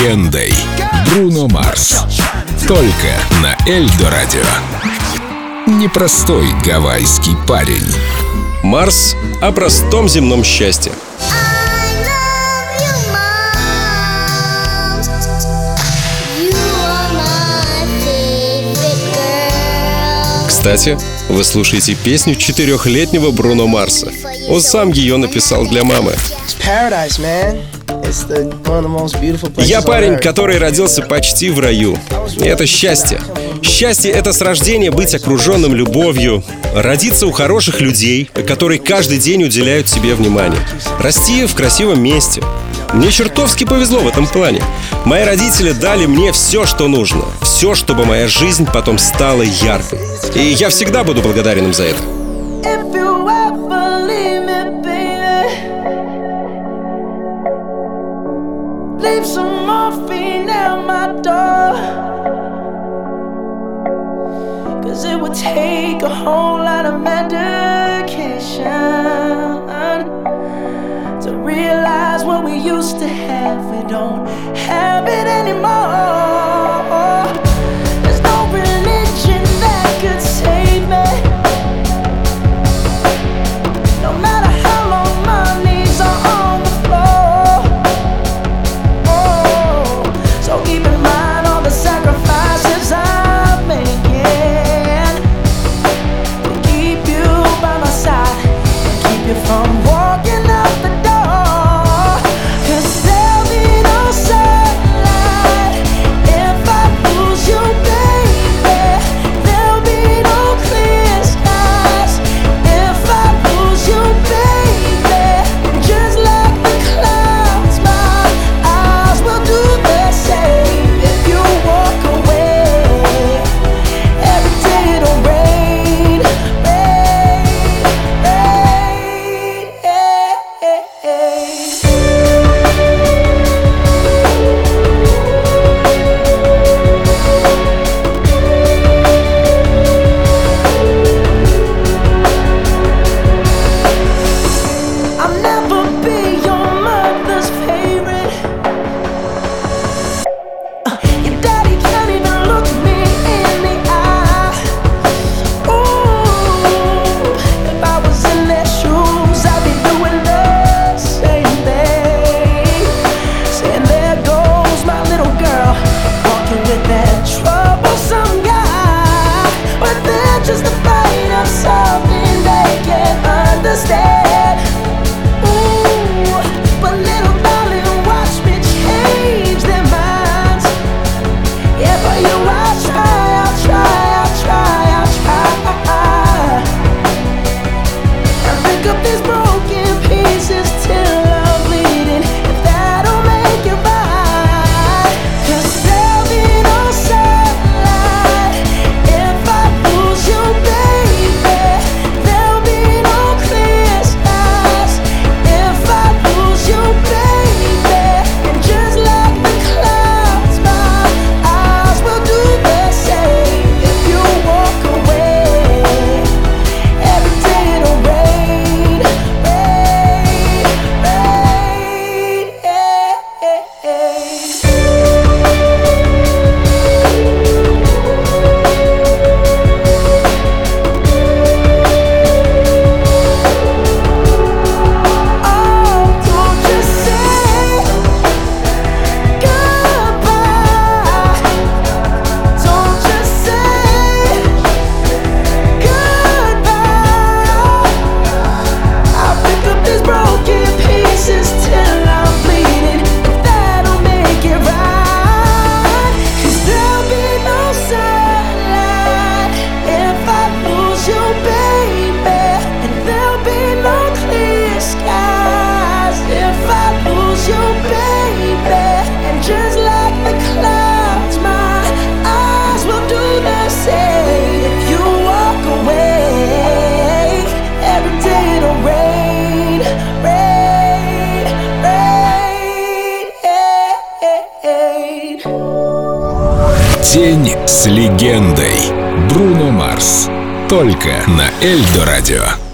легендой Бруно Марс. Только на Эльдо Радио. Непростой гавайский парень. Марс о простом земном счастье. Кстати, вы слушаете песню четырехлетнего Бруно Марса. Он сам ее написал для мамы. It's paradise, man. Я парень, который родился почти в раю. И это счастье. Счастье — это с рождения быть окруженным любовью, родиться у хороших людей, которые каждый день уделяют себе внимание, расти в красивом месте. Мне чертовски повезло в этом плане. Мои родители дали мне все, что нужно, все, чтобы моя жизнь потом стала яркой. И я всегда буду благодарен им за это. take a whole lot of medication to realize what we used to have. We don't have it anymore. you from День с легендой. Бруно Марс. Только на Эльдо Радио.